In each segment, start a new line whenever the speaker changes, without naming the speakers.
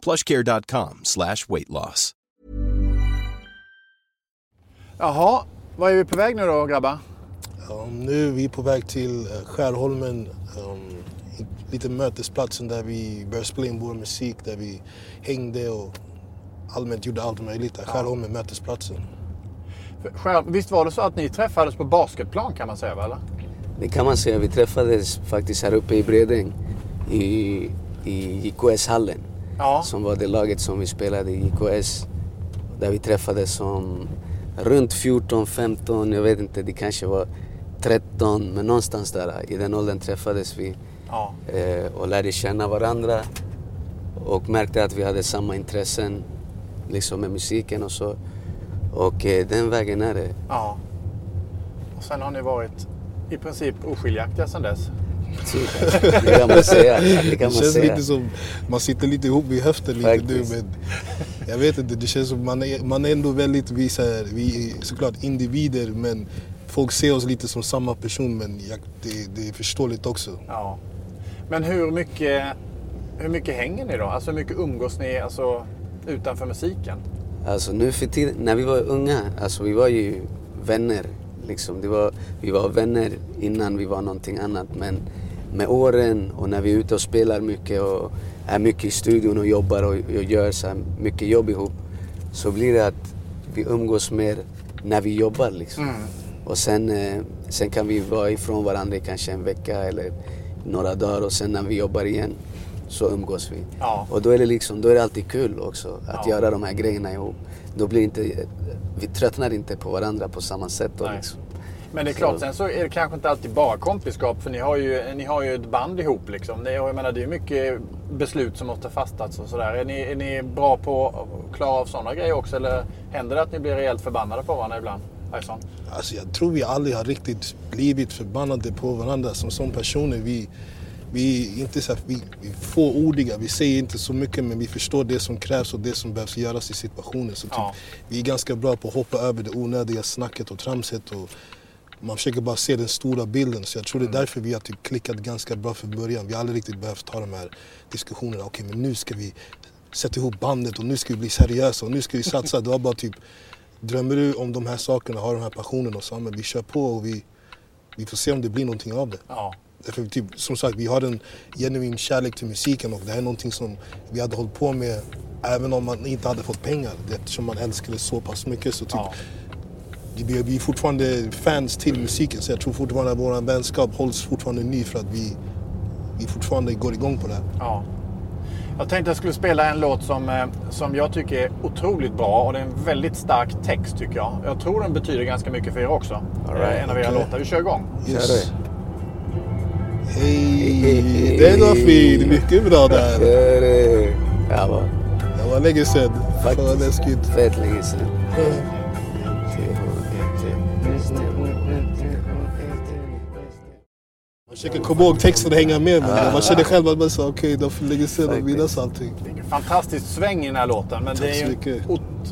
plushcare.com slash weight loss.
Jaha, vad är vi på väg nu då grabbar?
Um, nu är vi på väg till uh, Skärholmen, um, lite mötesplatsen där vi började spela in vår musik, där vi hängde och allmänt gjorde allt möjligt. Där. Skärholmen, mötesplatsen.
Skär, visst var det så att ni träffades på basketplan kan man säga va? Eller?
Det kan man säga. Vi träffades faktiskt här uppe i Bredäng i, i JKS-hallen.
Ja.
Som var det laget som vi spelade i JKS. Där vi träffades som runt 14, 15, jag vet inte, det kanske var 13, men någonstans där i den åldern träffades vi
Ja.
eh, och lärde känna varandra och märkte att vi hade samma intressen liksom med musiken och så. Och eh, den vägen är det.
ja. Och sen har ni varit i princip oskiljaktiga sedan dess.
Typ. Det kan man säga. Det kan
Det
man
känns
säga.
lite som man sitter lite ihop vid höften lite nu
Faktiskt.
men jag vet inte, det känns som man är, man är ändå väldigt, vi, så här, vi är såklart individer men folk ser oss lite som samma person men jag, det, det är förståeligt också.
Ja. Men hur mycket, hur mycket hänger ni då? Alltså hur mycket umgås ni alltså, utanför musiken?
Alltså nu för tiden, när vi var unga, alltså vi var ju vänner. Liksom. Det var, vi var vänner innan vi var någonting annat. Men med åren och när vi är ute och spelar mycket och är mycket i studion och jobbar och, och gör så mycket jobb ihop. Så blir det att vi umgås mer när vi jobbar liksom. Och sen, eh, sen kan vi vara ifrån varandra i kanske en vecka eller några dagar och sen när vi jobbar igen så umgås vi.
Ja.
Och då är det liksom, då är det alltid kul också att
Ja.
göra de här grejerna ihop. Då blir inte, vi tröttnar inte på varandra på samma sätt då liksom.
Men det är klart, sen så är det kanske inte alltid bara kompiskap. För ni har ju, ni har ju ett band ihop liksom. Det, är- jag menar, det är mycket beslut som måste fattas och sådär. Är ni, är ni bra på att klara av sådana grejer också? Eller händer det att ni blir rejält förbannade på varandra ibland?
Alltså jag tror vi aldrig har riktigt blivit förbannade på varandra som, som personer. Vi, vi är inte så här, vi, vi är fåordiga, vi säger inte så mycket men vi förstår det som krävs och det som behövs göras i situationen. Så typ,
Ja.
Vi är ganska bra på att hoppa över det onödiga snacket och tramset. Och man försöker bara se den stora bilden. Så jag tror det är därför vi har typ klickat ganska bra från början. Vi har aldrig riktigt behövt ta de här diskussionerna. Okej men nu ska vi sätta ihop bandet och nu ska vi bli seriösa och nu ska vi satsa. Det var bara typ Drömmer du om de här sakerna, har den här passionen och så, men vi kör på och vi, vi får se om det blir någonting av det.
Ja.
Typ, som sagt, vi har en genuin kärlek till musiken och det här är någonting som vi hade hållit på med även om man inte hade fått pengar. Det, eftersom man älskar det så pass mycket så typ,
Ja.
vi, vi är fortfarande fans till musiken så jag tror fortfarande att vår vänskap hålls fortfarande ny för att vi, vi fortfarande går igång på det här.
Ja. Jag tänkte att jag skulle spela en låt som, eh, som jag tycker är otroligt bra och det är en väldigt stark text tycker jag. Jag tror den betyder ganska mycket för er också.
Right,
Eh, en av era
okej.
låtar. Vi kör igång.
Yes. Hej! Den var fin! Mycket bra där.
Det!
Var länge sedan. Fan
Faktiskt.
läskigt.
Fett länge sedan.
Försöker komma ihåg texten och hänga med men man känner själv att man sa okej, det var för länge sedan och minnas allting.
Fantastiskt sväng i den här låten. Men
Tack
det är
så
ju
mycket.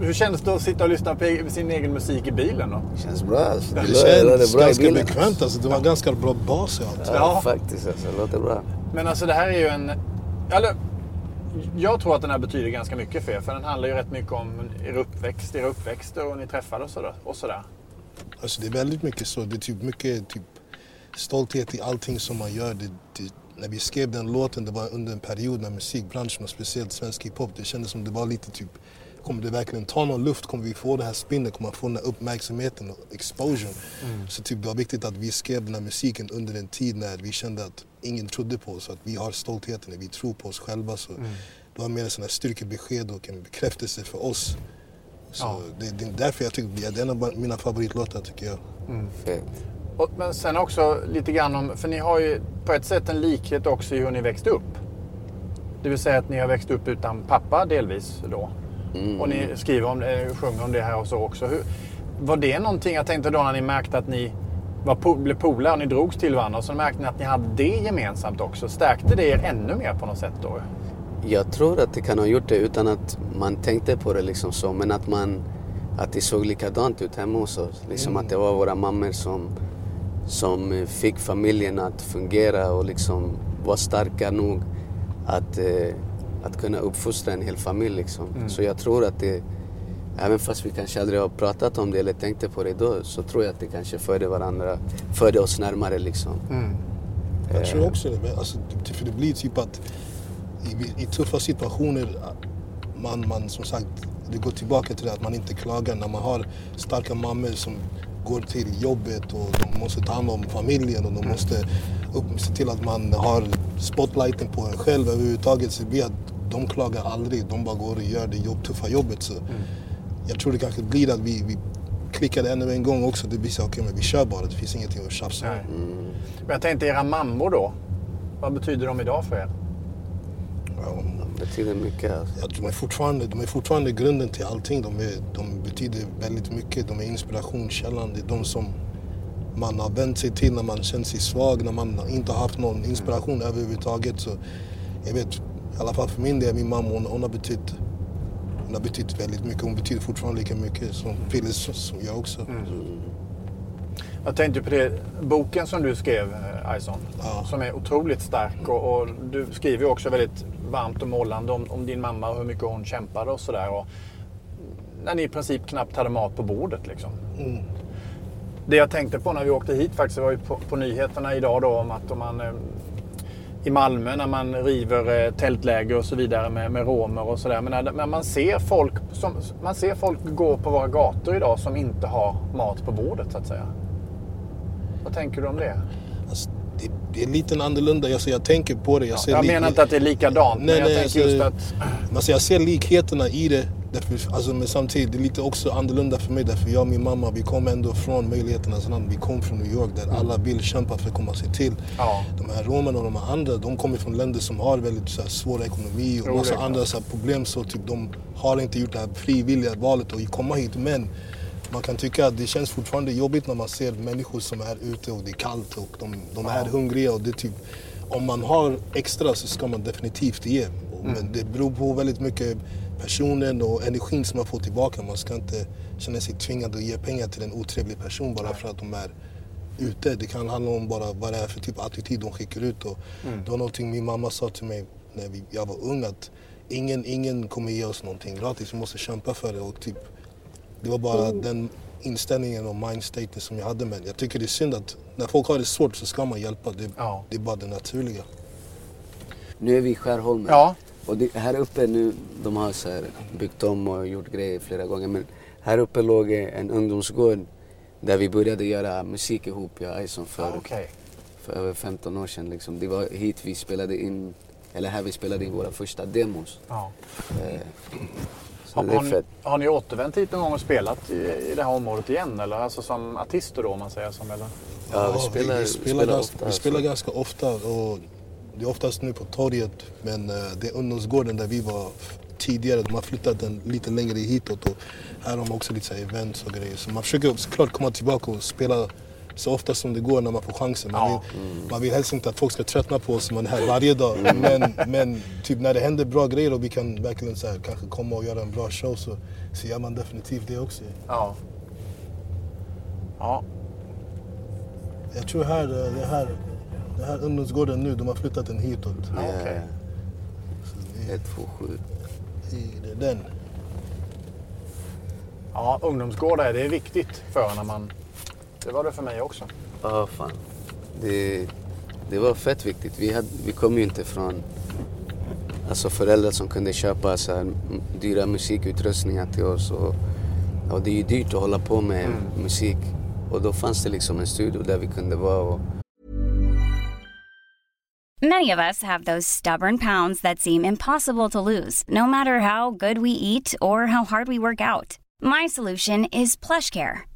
Hur kändes det att sitta och lyssna på e- sin egen musik i bilen då?
Känns bra alltså.
Det
låter
känns
bra
ganska bekvämt alltså. Det var ganska bra bas i allt.
Ja,
Ja.
faktiskt alltså. Det låter bra.
Men alltså det här är ju en... Eller, jag tror att den här betyder ganska mycket för er. För den handlar ju rätt mycket om er uppväxt, era uppväxt och ni träffade och sådär. Och sådär.
Alltså det är väldigt mycket så. Det är typ mycket typ, stolthet i allting som man gör. Det, det, när vi skrev den låten, det var under en period när musikbranschen och speciellt svensk hiphop, det kändes som det var lite typ Kommer det verkligen ta någon luft? Kommer vi få det här spinnet? Kommer man få den här uppmärksamheten och exposure? Så typ det var viktigt att vi skrev den här musiken under en tid när vi kände att ingen trodde på oss. Att vi har stoltheten, vi tror på oss själva. Så Det var mer en sån här styrkebesked och en bekräftelse för oss. Så
Ja.
det, det är därför jag tycker det är en av mina favoritlåtar tycker jag.
Fett.
Och, men sen också lite grann om... För ni har ju på ett sätt en likhet också i hur ni växte upp. Det vill säga att ni har växt upp utan pappa delvis då. Mm. Och ni skriver om det, sjunger om det här och så också. Hur, var det någonting, jag tänkte då när ni märkte att ni var, blev polare och ni drogs till varandra och så märkte ni att ni hade det gemensamt också. Stärkte det er ännu mer på något sätt då?
Jag tror att det kan ha gjort det utan att man tänkte på det liksom så. Men att, man, att det såg likadant ut hemma hos oss. Liksom mm. att det var våra mammor som, som fick familjen att fungera och liksom var starka nog att, eh, att kunna uppfostra en hel familj. Liksom. Mm. Så jag tror att det, även fast vi kanske aldrig har pratat om det eller tänkte på det då, så tror jag att det kanske förde varandra, förde oss närmare liksom. Mm.
Jag tror också det. Alltså, för det blir typ att i, i tuffa situationer, man, man som sagt, det går tillbaka till det att man inte klagar när man har starka mammor som går till jobbet och de måste ta hand om familjen och de mm. måste upp, se till att man har spotlighten på en själv överhuvudtaget. Så det att de klagar aldrig, de bara går och gör det jobb, tuffa jobbet. Så mm. Jag tror det kanske blir att vi, vi klickade ännu en gång också. Det blir så okej okay, men vi kör bara, det finns ingenting att tjafsa om. Mm.
Men jag tänkte era mammor då, vad betyder de idag för er?
De betyder mycket. Alltså.
Ja, de, är fortfarande, de är fortfarande grunden till allting. De, är, de betyder väldigt mycket. De är inspirationskällan. Det är de som man har vänt sig till när man känner sig svag, när man inte har haft någon inspiration mm. överhuvudtaget. Så jag vet, i alla fall för min del, min mamma hon, hon har betytt hon har betytt väldigt mycket. Hon betyder fortfarande lika mycket som Phyllis, som jag också. Mm.
Jag tänkte på det, boken som du skrev, Ison, ja. som är otroligt stark. Och, och, du skriver också väldigt varmt och målande om, om, din mamma och hur mycket hon kämpade och sådär. När ni i princip knappt hade mat på bordet liksom. Mm. Det jag tänkte på när vi åkte hit faktiskt var ju på, på nyheterna idag då om att om man eh, i Malmö när man river eh, tältläger och så vidare med, med romer och sådär. Men när, när, man, ser folk som, man ser folk gå på våra gator idag som inte har mat på bordet så att säga. Vad tänker du om det?
Alltså, det, är lite annorlunda. Alltså, jag tänker på det.
Jag, ja, jag menar inte att det är likadant. Nej, men jag nej, tänker alltså, just att...
Alltså, jag ser likheterna i det. Därför, alltså, men samtidigt, det är lite också annorlunda för mig. Därför jag och min mamma, vi kom ändå från möjligheternas land. Vi kom från New York där mm. alla vill kämpa för att komma sig till. Ja. De här romerna och de här andra, de kommer från länder som har väldigt så här, svår ekonomi och massa andra så här, problem. Så typ, de har inte gjort det här frivilliga valet att komma hit. Men man kan tycka att det känns fortfarande jobbigt när man ser människor som är ute och det är kallt och de, de är hungriga. Och det typ, om man har extra så ska man definitivt ge. Men mm. det beror på väldigt mycket personen och energin som man får tillbaka. Man ska inte känna sig tvingad att ge pengar till en otrevlig person bara för att de är ute. Det kan handla om bara vad det är för typ av attityd de skickar ut. Och mm. Det var någonting min mamma sa till mig när jag var ung att ingen, ingen kommer ge oss någonting gratis. Vi måste kämpa för det. Och typ, det var bara mm. den inställningen och mindstaten som jag hade. Men jag tycker det är synd att när folk har det svårt så ska man hjälpa. Det, ja. det är bara det naturliga.
Nu är vi i Skärholmen. Ja. Och det, här uppe nu, de har så här byggt om och gjort grejer flera gånger. Men här uppe låg en ungdomsgård där vi började göra musik ihop, jag och Ison, för, ah, okay. för över 15 år sedan. Liksom. Det var hit vi spelade in, eller här vi spelade in våra första demos. Ah. Eh,
har, har, ni, har ni återvänt hit någon gång och spelat i, i det här området igen? Eller alltså som artister då om man säger som eller?
Ja, vi spelar, vi,
spelar, spelar, ganska, ofta, vi spelar ganska ofta. Och det är oftast nu på torget. Men uh, det är ungdomsgården där vi var tidigare. De har flyttat den lite längre hitåt. Och här har de också lite så events och grejer. Så man försöker såklart komma tillbaka och spela så ofta som det går när man får chansen. Man, ja. vill, mm. man vill helst inte att folk ska tröttna på oss, man är här varje dag. Mm. Men, men typ när det händer bra grejer och vi kan verkligen så här, kanske komma och göra en bra show så, så gör man definitivt det också.
Ja. Ja.
Jag tror här, det här, det här ungdomsgården nu, de har flyttat den hitåt.
Ja, okay. 127.
Det är den.
Ja, ungdomsgårdar, det är viktigt för när man det var det för mig också.
Ja, oh, fan. Det, det var fett viktigt. Vi, hade, vi kom ju inte från alltså föräldrar som kunde köpa så här, dyra musikutrustningar till oss. Och, och det är ju dyrt att hålla på med mm. musik. Och då fanns det liksom en studio där vi kunde vara. Och...
Many of us have those stubborn pounds that seem impossible to lose, no matter how good we eat or how hard we work out. My solution is plush care.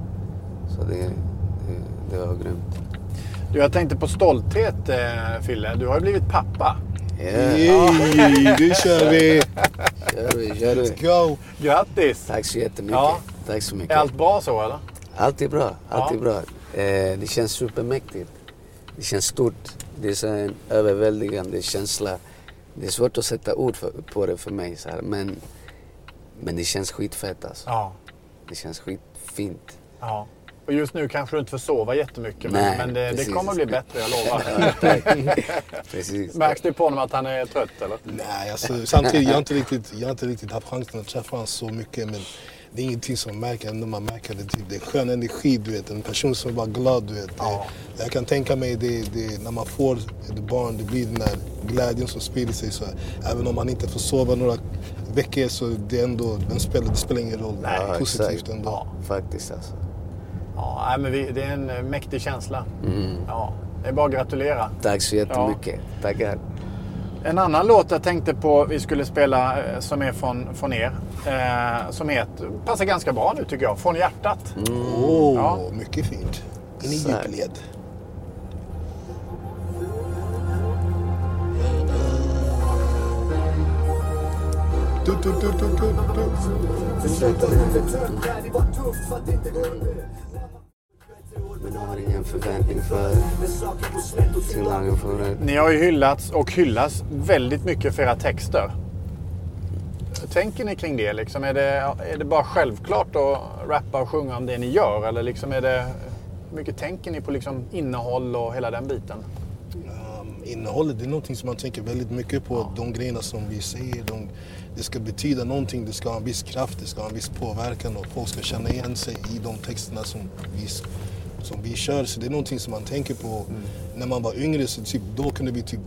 Så det, det, det var grymt.
Du, jag tänkte på stolthet, eh, Fille. Du har ju blivit pappa.
Yeah,
Yay, nu kör vi!
kör vi, kör vi.
Go!
Grattis!
Tack så jättemycket.
Ja.
Tack så
Är
mycket.
allt bra så, eller?
Allt är bra, allt
Ja.
är bra. Eh, det känns supermäktigt. Det känns stort. Det är en överväldigande känsla. Det är svårt att sätta ord för, på det för mig så här, men, men det känns skitfett alltså.
Ja.
Det känns skitfint.
ja. Och just nu kanske du inte får sova jättemycket, men,
Nej,
men det, det kommer att bli bättre, jag lovar. Märks det på honom att han är trött, eller?
Nej, alltså, samtidigt, jag har, inte riktigt, jag har inte riktigt haft chansen att träffa honom så mycket. Men det är ingenting som man märker, ändå man märker det. Typ, det är skön energi, du vet. En person som är bara glad, du vet.
Ja.
Det, jag kan tänka mig det, det, när man får ett barn, det blir den där glädjen som sprider sig. Så även om man inte får sova några veckor så det är ändå, den spelar, det spelar ingen roll.
Nej,
det positivt
exakt.
ändå.
Ja.
Faktiskt alltså.
Ja, men vi, det är en eh, mäktig känsla.
Mm.
Ja, det är bara att gratulera.
Tack så jättemycket. Tackar.
En annan låt jag tänkte på vi skulle spela eh, som är från, från er. Eh, som heter, passar ganska bra nu tycker jag. Från hjärtat.
Åh,
Ja.
mycket fint. In i djupled. Du, du, du, du, du, du.
Har ingen förväntning för tillagning för det.
Ni har ju hyllats och hyllas väldigt mycket för era texter. Tänker ni kring det? Liksom, är, det är det bara självklart att rappa och sjunga om det ni gör? Eller liksom är det, hur mycket tänker ni på liksom innehåll och hela den biten?
Um, innehållet, det är någonting som man tänker väldigt mycket på. De grejerna som vi säger, de, det ska betyda någonting, det ska ha en viss kraft, det ska ha en viss påverkan och folk ska känna igen sig i de texterna som vi, som vi kör. Så det är någonting som man tänker på. När man var yngre så typ, då kunde vi typ,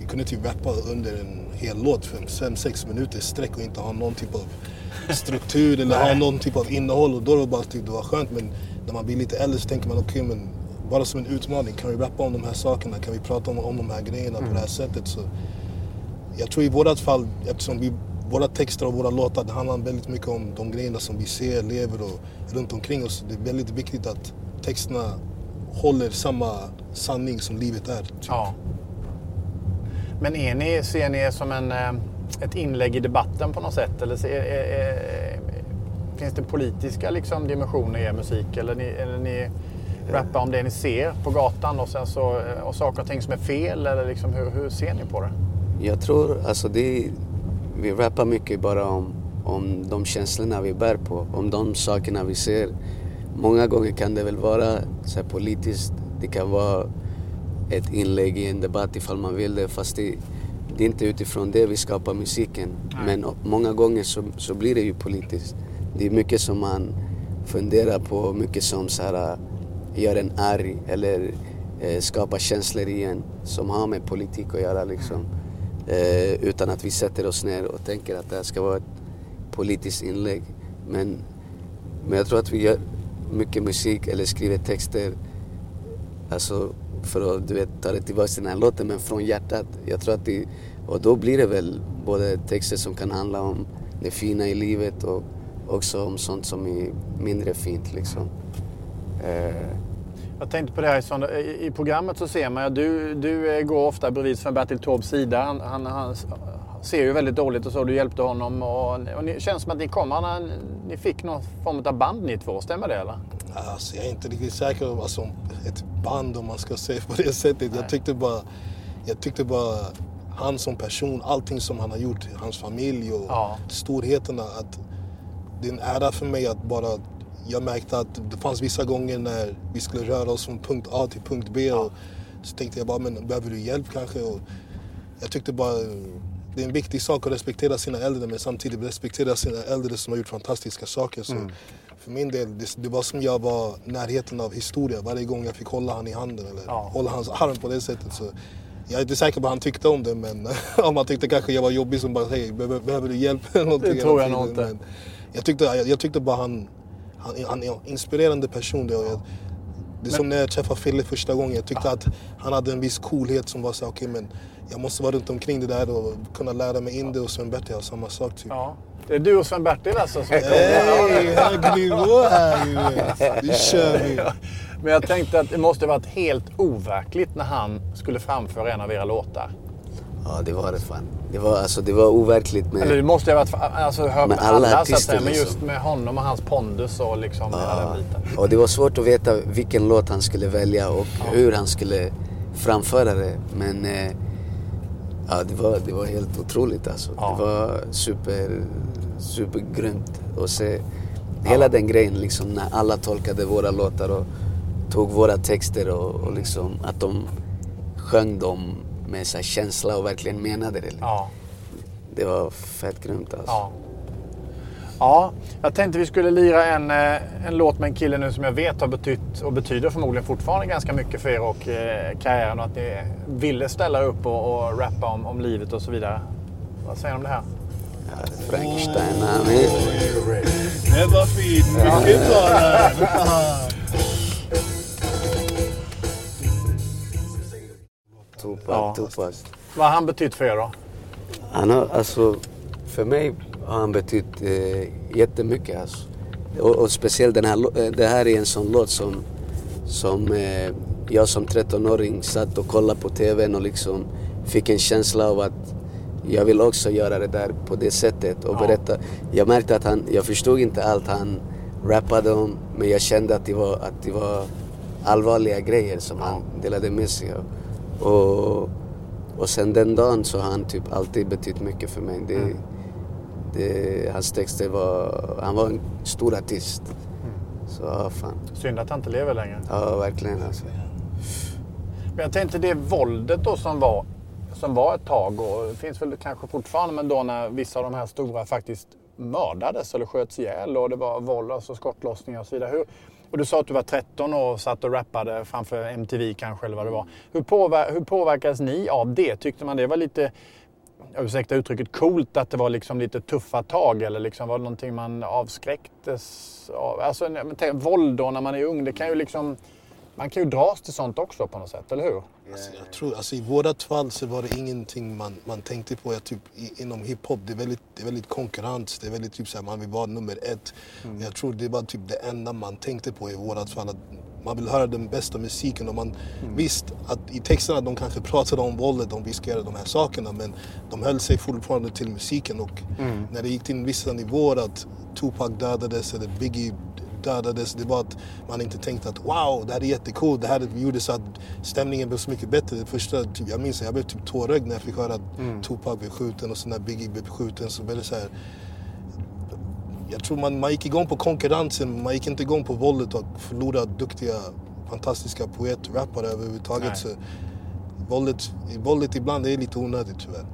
vi kunde typ rappa under en hel låt, fem, fem, sex minuter i sträck och inte ha någon typ av struktur eller ha någon typ av innehåll. Och då var det bara typ, det var skönt. Men när man blir lite äldre så tänker man okej, men bara som en utmaning. Kan vi rappa om de här sakerna? Kan vi prata om, om de här grejerna på det här sättet? Så jag tror i vårat fall, eftersom vi, våra texter och våra låtar det handlar väldigt mycket om de grejerna som vi ser, lever och runt omkring oss. Det är väldigt viktigt att texterna håller samma sanning som livet är. Typ.
Ja. Men är ni, ser ni er som en, eh, ett inlägg i debatten på något sätt? Eller ser, är, är, finns det politiska liksom, dimensioner i er musik? Eller ni, eller ni rappar om det ni ser på gatan och, sen så, eh, och saker och ting som är fel? Eller liksom, hur, hur ser ni på det?
Jag tror, alltså det, vi rappar mycket bara om, om de känslorna vi bär på, om de sakerna vi ser. Många gånger kan det väl vara så här politiskt, det kan vara ett inlägg i en debatt ifall man vill det, fast det, det är inte utifrån det vi skapar musiken. Men många gånger så, så blir det ju politiskt. Det är mycket som man funderar på, mycket som så här, gör en arg eller eh, skapar känslor i en som har med politik att göra liksom. Eh, utan att vi sätter oss ner och tänker att det här ska vara ett politiskt inlägg. Men, men jag tror att vi gör mycket musik eller skriver texter Alltså för att du vet, ta det tillbaka till den här låten, men från hjärtat. Jag tror att det, och då blir det väl både texter som kan handla om det fina i livet och också om sånt som är mindre fint liksom. Eh,
Jag tänkte på det här i, i, programmet så ser man att du, du eh, går ofta bredvid Sven-Bertil Taubes sida. Han, han, han ser ju väldigt dåligt och så. Du hjälpte honom och, och det känns som att ni kommer, ni fick någon form av band ni två. Stämmer det eller?
Alltså, jag är inte riktigt säker alltså, om ett band om man ska säga på det sättet. Jag tyckte bara, jag tyckte bara han som person, allting som han har gjort, hans familj och
Ja.
storheterna. Att det är en ära för mig att bara... Jag märkte att det fanns vissa gånger när vi skulle röra oss från punkt A till punkt B. Och så tänkte jag bara, men behöver du hjälp kanske? Och jag tyckte bara det är en viktig sak att respektera sina äldre men samtidigt respektera sina äldre som har gjort fantastiska saker. Så För min del, det, det var som jag var närheten av historia varje gång jag fick hålla han i handen eller
Ja.
hålla hans arm på det sättet. Så jag är inte säker på att han tyckte om det men om han tyckte kanske jag var jobbig som bara hej, behöver, behöver du hjälp? eller
Det tror jag nog inte.
Jag, tyckte, jag, jag tyckte bara han, han, han är en inspirerande person. Det, och jag, det är som när jag träffade Fille första gången. Jag tyckte att han hade en viss coolhet som var så okej men jag måste vara runt omkring det där och kunna lära mig in det och Sven-Bertil har samma sak typ.
Ja. Det är du och Sven-Bertil alltså som
Hej, hög nivå här ju. Nu kör vi.
Men jag tänkte att det måste varit helt overkligt när han skulle framföra en av era låtar.
Ja, det var det fan. Det var, alltså, det var overkligt med...
Eller det måste ha varit alltså, hör
Med alla
alla, så att
artister
säga, men
liksom.
just med honom och hans pondus och liksom hela den biten.
Och det var svårt att veta vilken låt han skulle välja och hur han skulle framföra det. Men eh, ja, det, var, det var helt otroligt alltså.
Ja.
Det var super, supergrymt att se hela den grejen liksom när alla tolkade våra låtar och tog våra texter och, och liksom att de sjöng dem med så här känsla och verkligen menade det.
Ja.
Det var fett grymt alltså.
Ja. Ja, jag tänkte vi skulle lira en, eh, en låt med en kille nu som jag vet har betytt och betyder förmodligen fortfarande ganska mycket för er och eh, karriären och att ni ville ställa upp och, och rappa om, om livet och så vidare. Vad säger ni om det här?
Ja, Frankenstein, han är...
Det var fint. Mycket bra
Tupac,
Ja.
Tupac.
Vad har han betytt för er då?
Han har, alltså, för mig har han betytt eh, jättemycket. Alltså. Och, och speciellt den här, eh, det här är en sån låt som, som eh, jag som 13-åring satt och kollade på TVn och liksom fick en känsla av att jag vill också göra det där på det sättet och
Ja.
berätta. Jag märkte att han, jag förstod inte allt han rappade om men jag kände att det var, att det var allvarliga grejer som han delade med sig av. Och, och sen den dagen så har han typ alltid betytt mycket för mig. Det, det, hans texter var, han var en stor artist. Så ja, fan.
Synd att han inte lever längre.
Ja, verkligen alltså.
Men jag tänkte det våldet då som var, som var ett tag och det finns väl kanske fortfarande men då när vissa av de här stora faktiskt mördades eller sköts ihjäl och det var våld, alltså skottlossningar och så vidare. Hur, och du sa att du var 13 och satt och rappade framför MTV kanske eller vad det var. Hur, påver, hur påverkades ni av det? Tyckte man det var lite, ursäkta uttrycket, coolt att det var liksom lite tuffa tag eller liksom var det någonting man avskräcktes av? Alltså tänk, våld då när man är ung, det kan ju liksom man kan ju dras till sånt också på något sätt, eller hur?
Alltså, jag tror, alltså, I vårat fall så var det ingenting man, man tänkte på. Jag, typ, i, inom hiphop det är väldigt, det är väldigt konkurrens. Det är väldigt typ, så här, man vill vara nummer ett. Jag tror det var typ det enda man tänkte på i vårat fall. Att man vill höra den bästa musiken. Och man Visst, att i texterna de kanske pratade om våldet, de riskerade de här sakerna. Men de höll sig fortfarande till musiken. Och när det gick till vissa nivåer att Tupac dödades eller Biggie dödades. Det var att man inte tänkte att wow, det här är jättekul. Det här gjorde så att stämningen blev så mycket bättre. Det första, typ, jag minns att jag blev typ tårögd när jag fick höra att Tupac blev skjuten och sen när Biggie blev skjuten. Så blev det så här, jag tror man, man gick igång på konkurrensen, man gick inte igång på våldet och förlorade duktiga, fantastiska poeter, rappare överhuvudtaget.
Nej.
Så våldet, våldet ibland är lite onödigt tyvärr.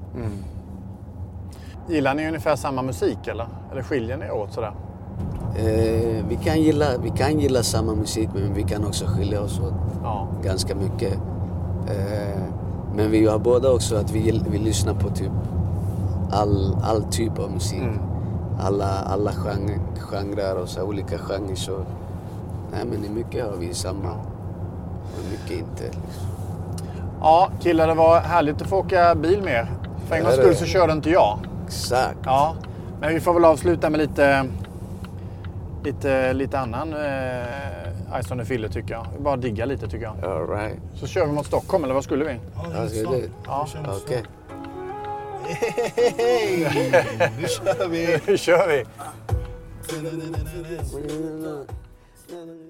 Gillar ni ungefär samma musik eller? Eller skiljer ni er åt sådär?
Eh, vi, kan gilla, vi kan gilla samma musik men vi kan också skilja oss åt
Ja.
ganska mycket. Eh, men vi har båda också att vi, vi lyssnar på typ all, all typ av musik. Alla, alla genre, genrer och så olika genrer. Så, nej men i mycket har vi samma. Och mycket inte. Liksom.
Ja, killar det var härligt att få åka bil med. För en gångs skull så körde inte jag.
Exakt.
Ja, men vi får väl avsluta med lite, lite, lite annan eh, Ice on the Filler tycker jag. Bara digga lite tycker jag.
All right.
Så kör vi mot Stockholm, eller vad skulle vi?
Ja, ska vi det?
Ja.
Okej.
Hej! Nu kör vi!
Nu kör vi!
Okay.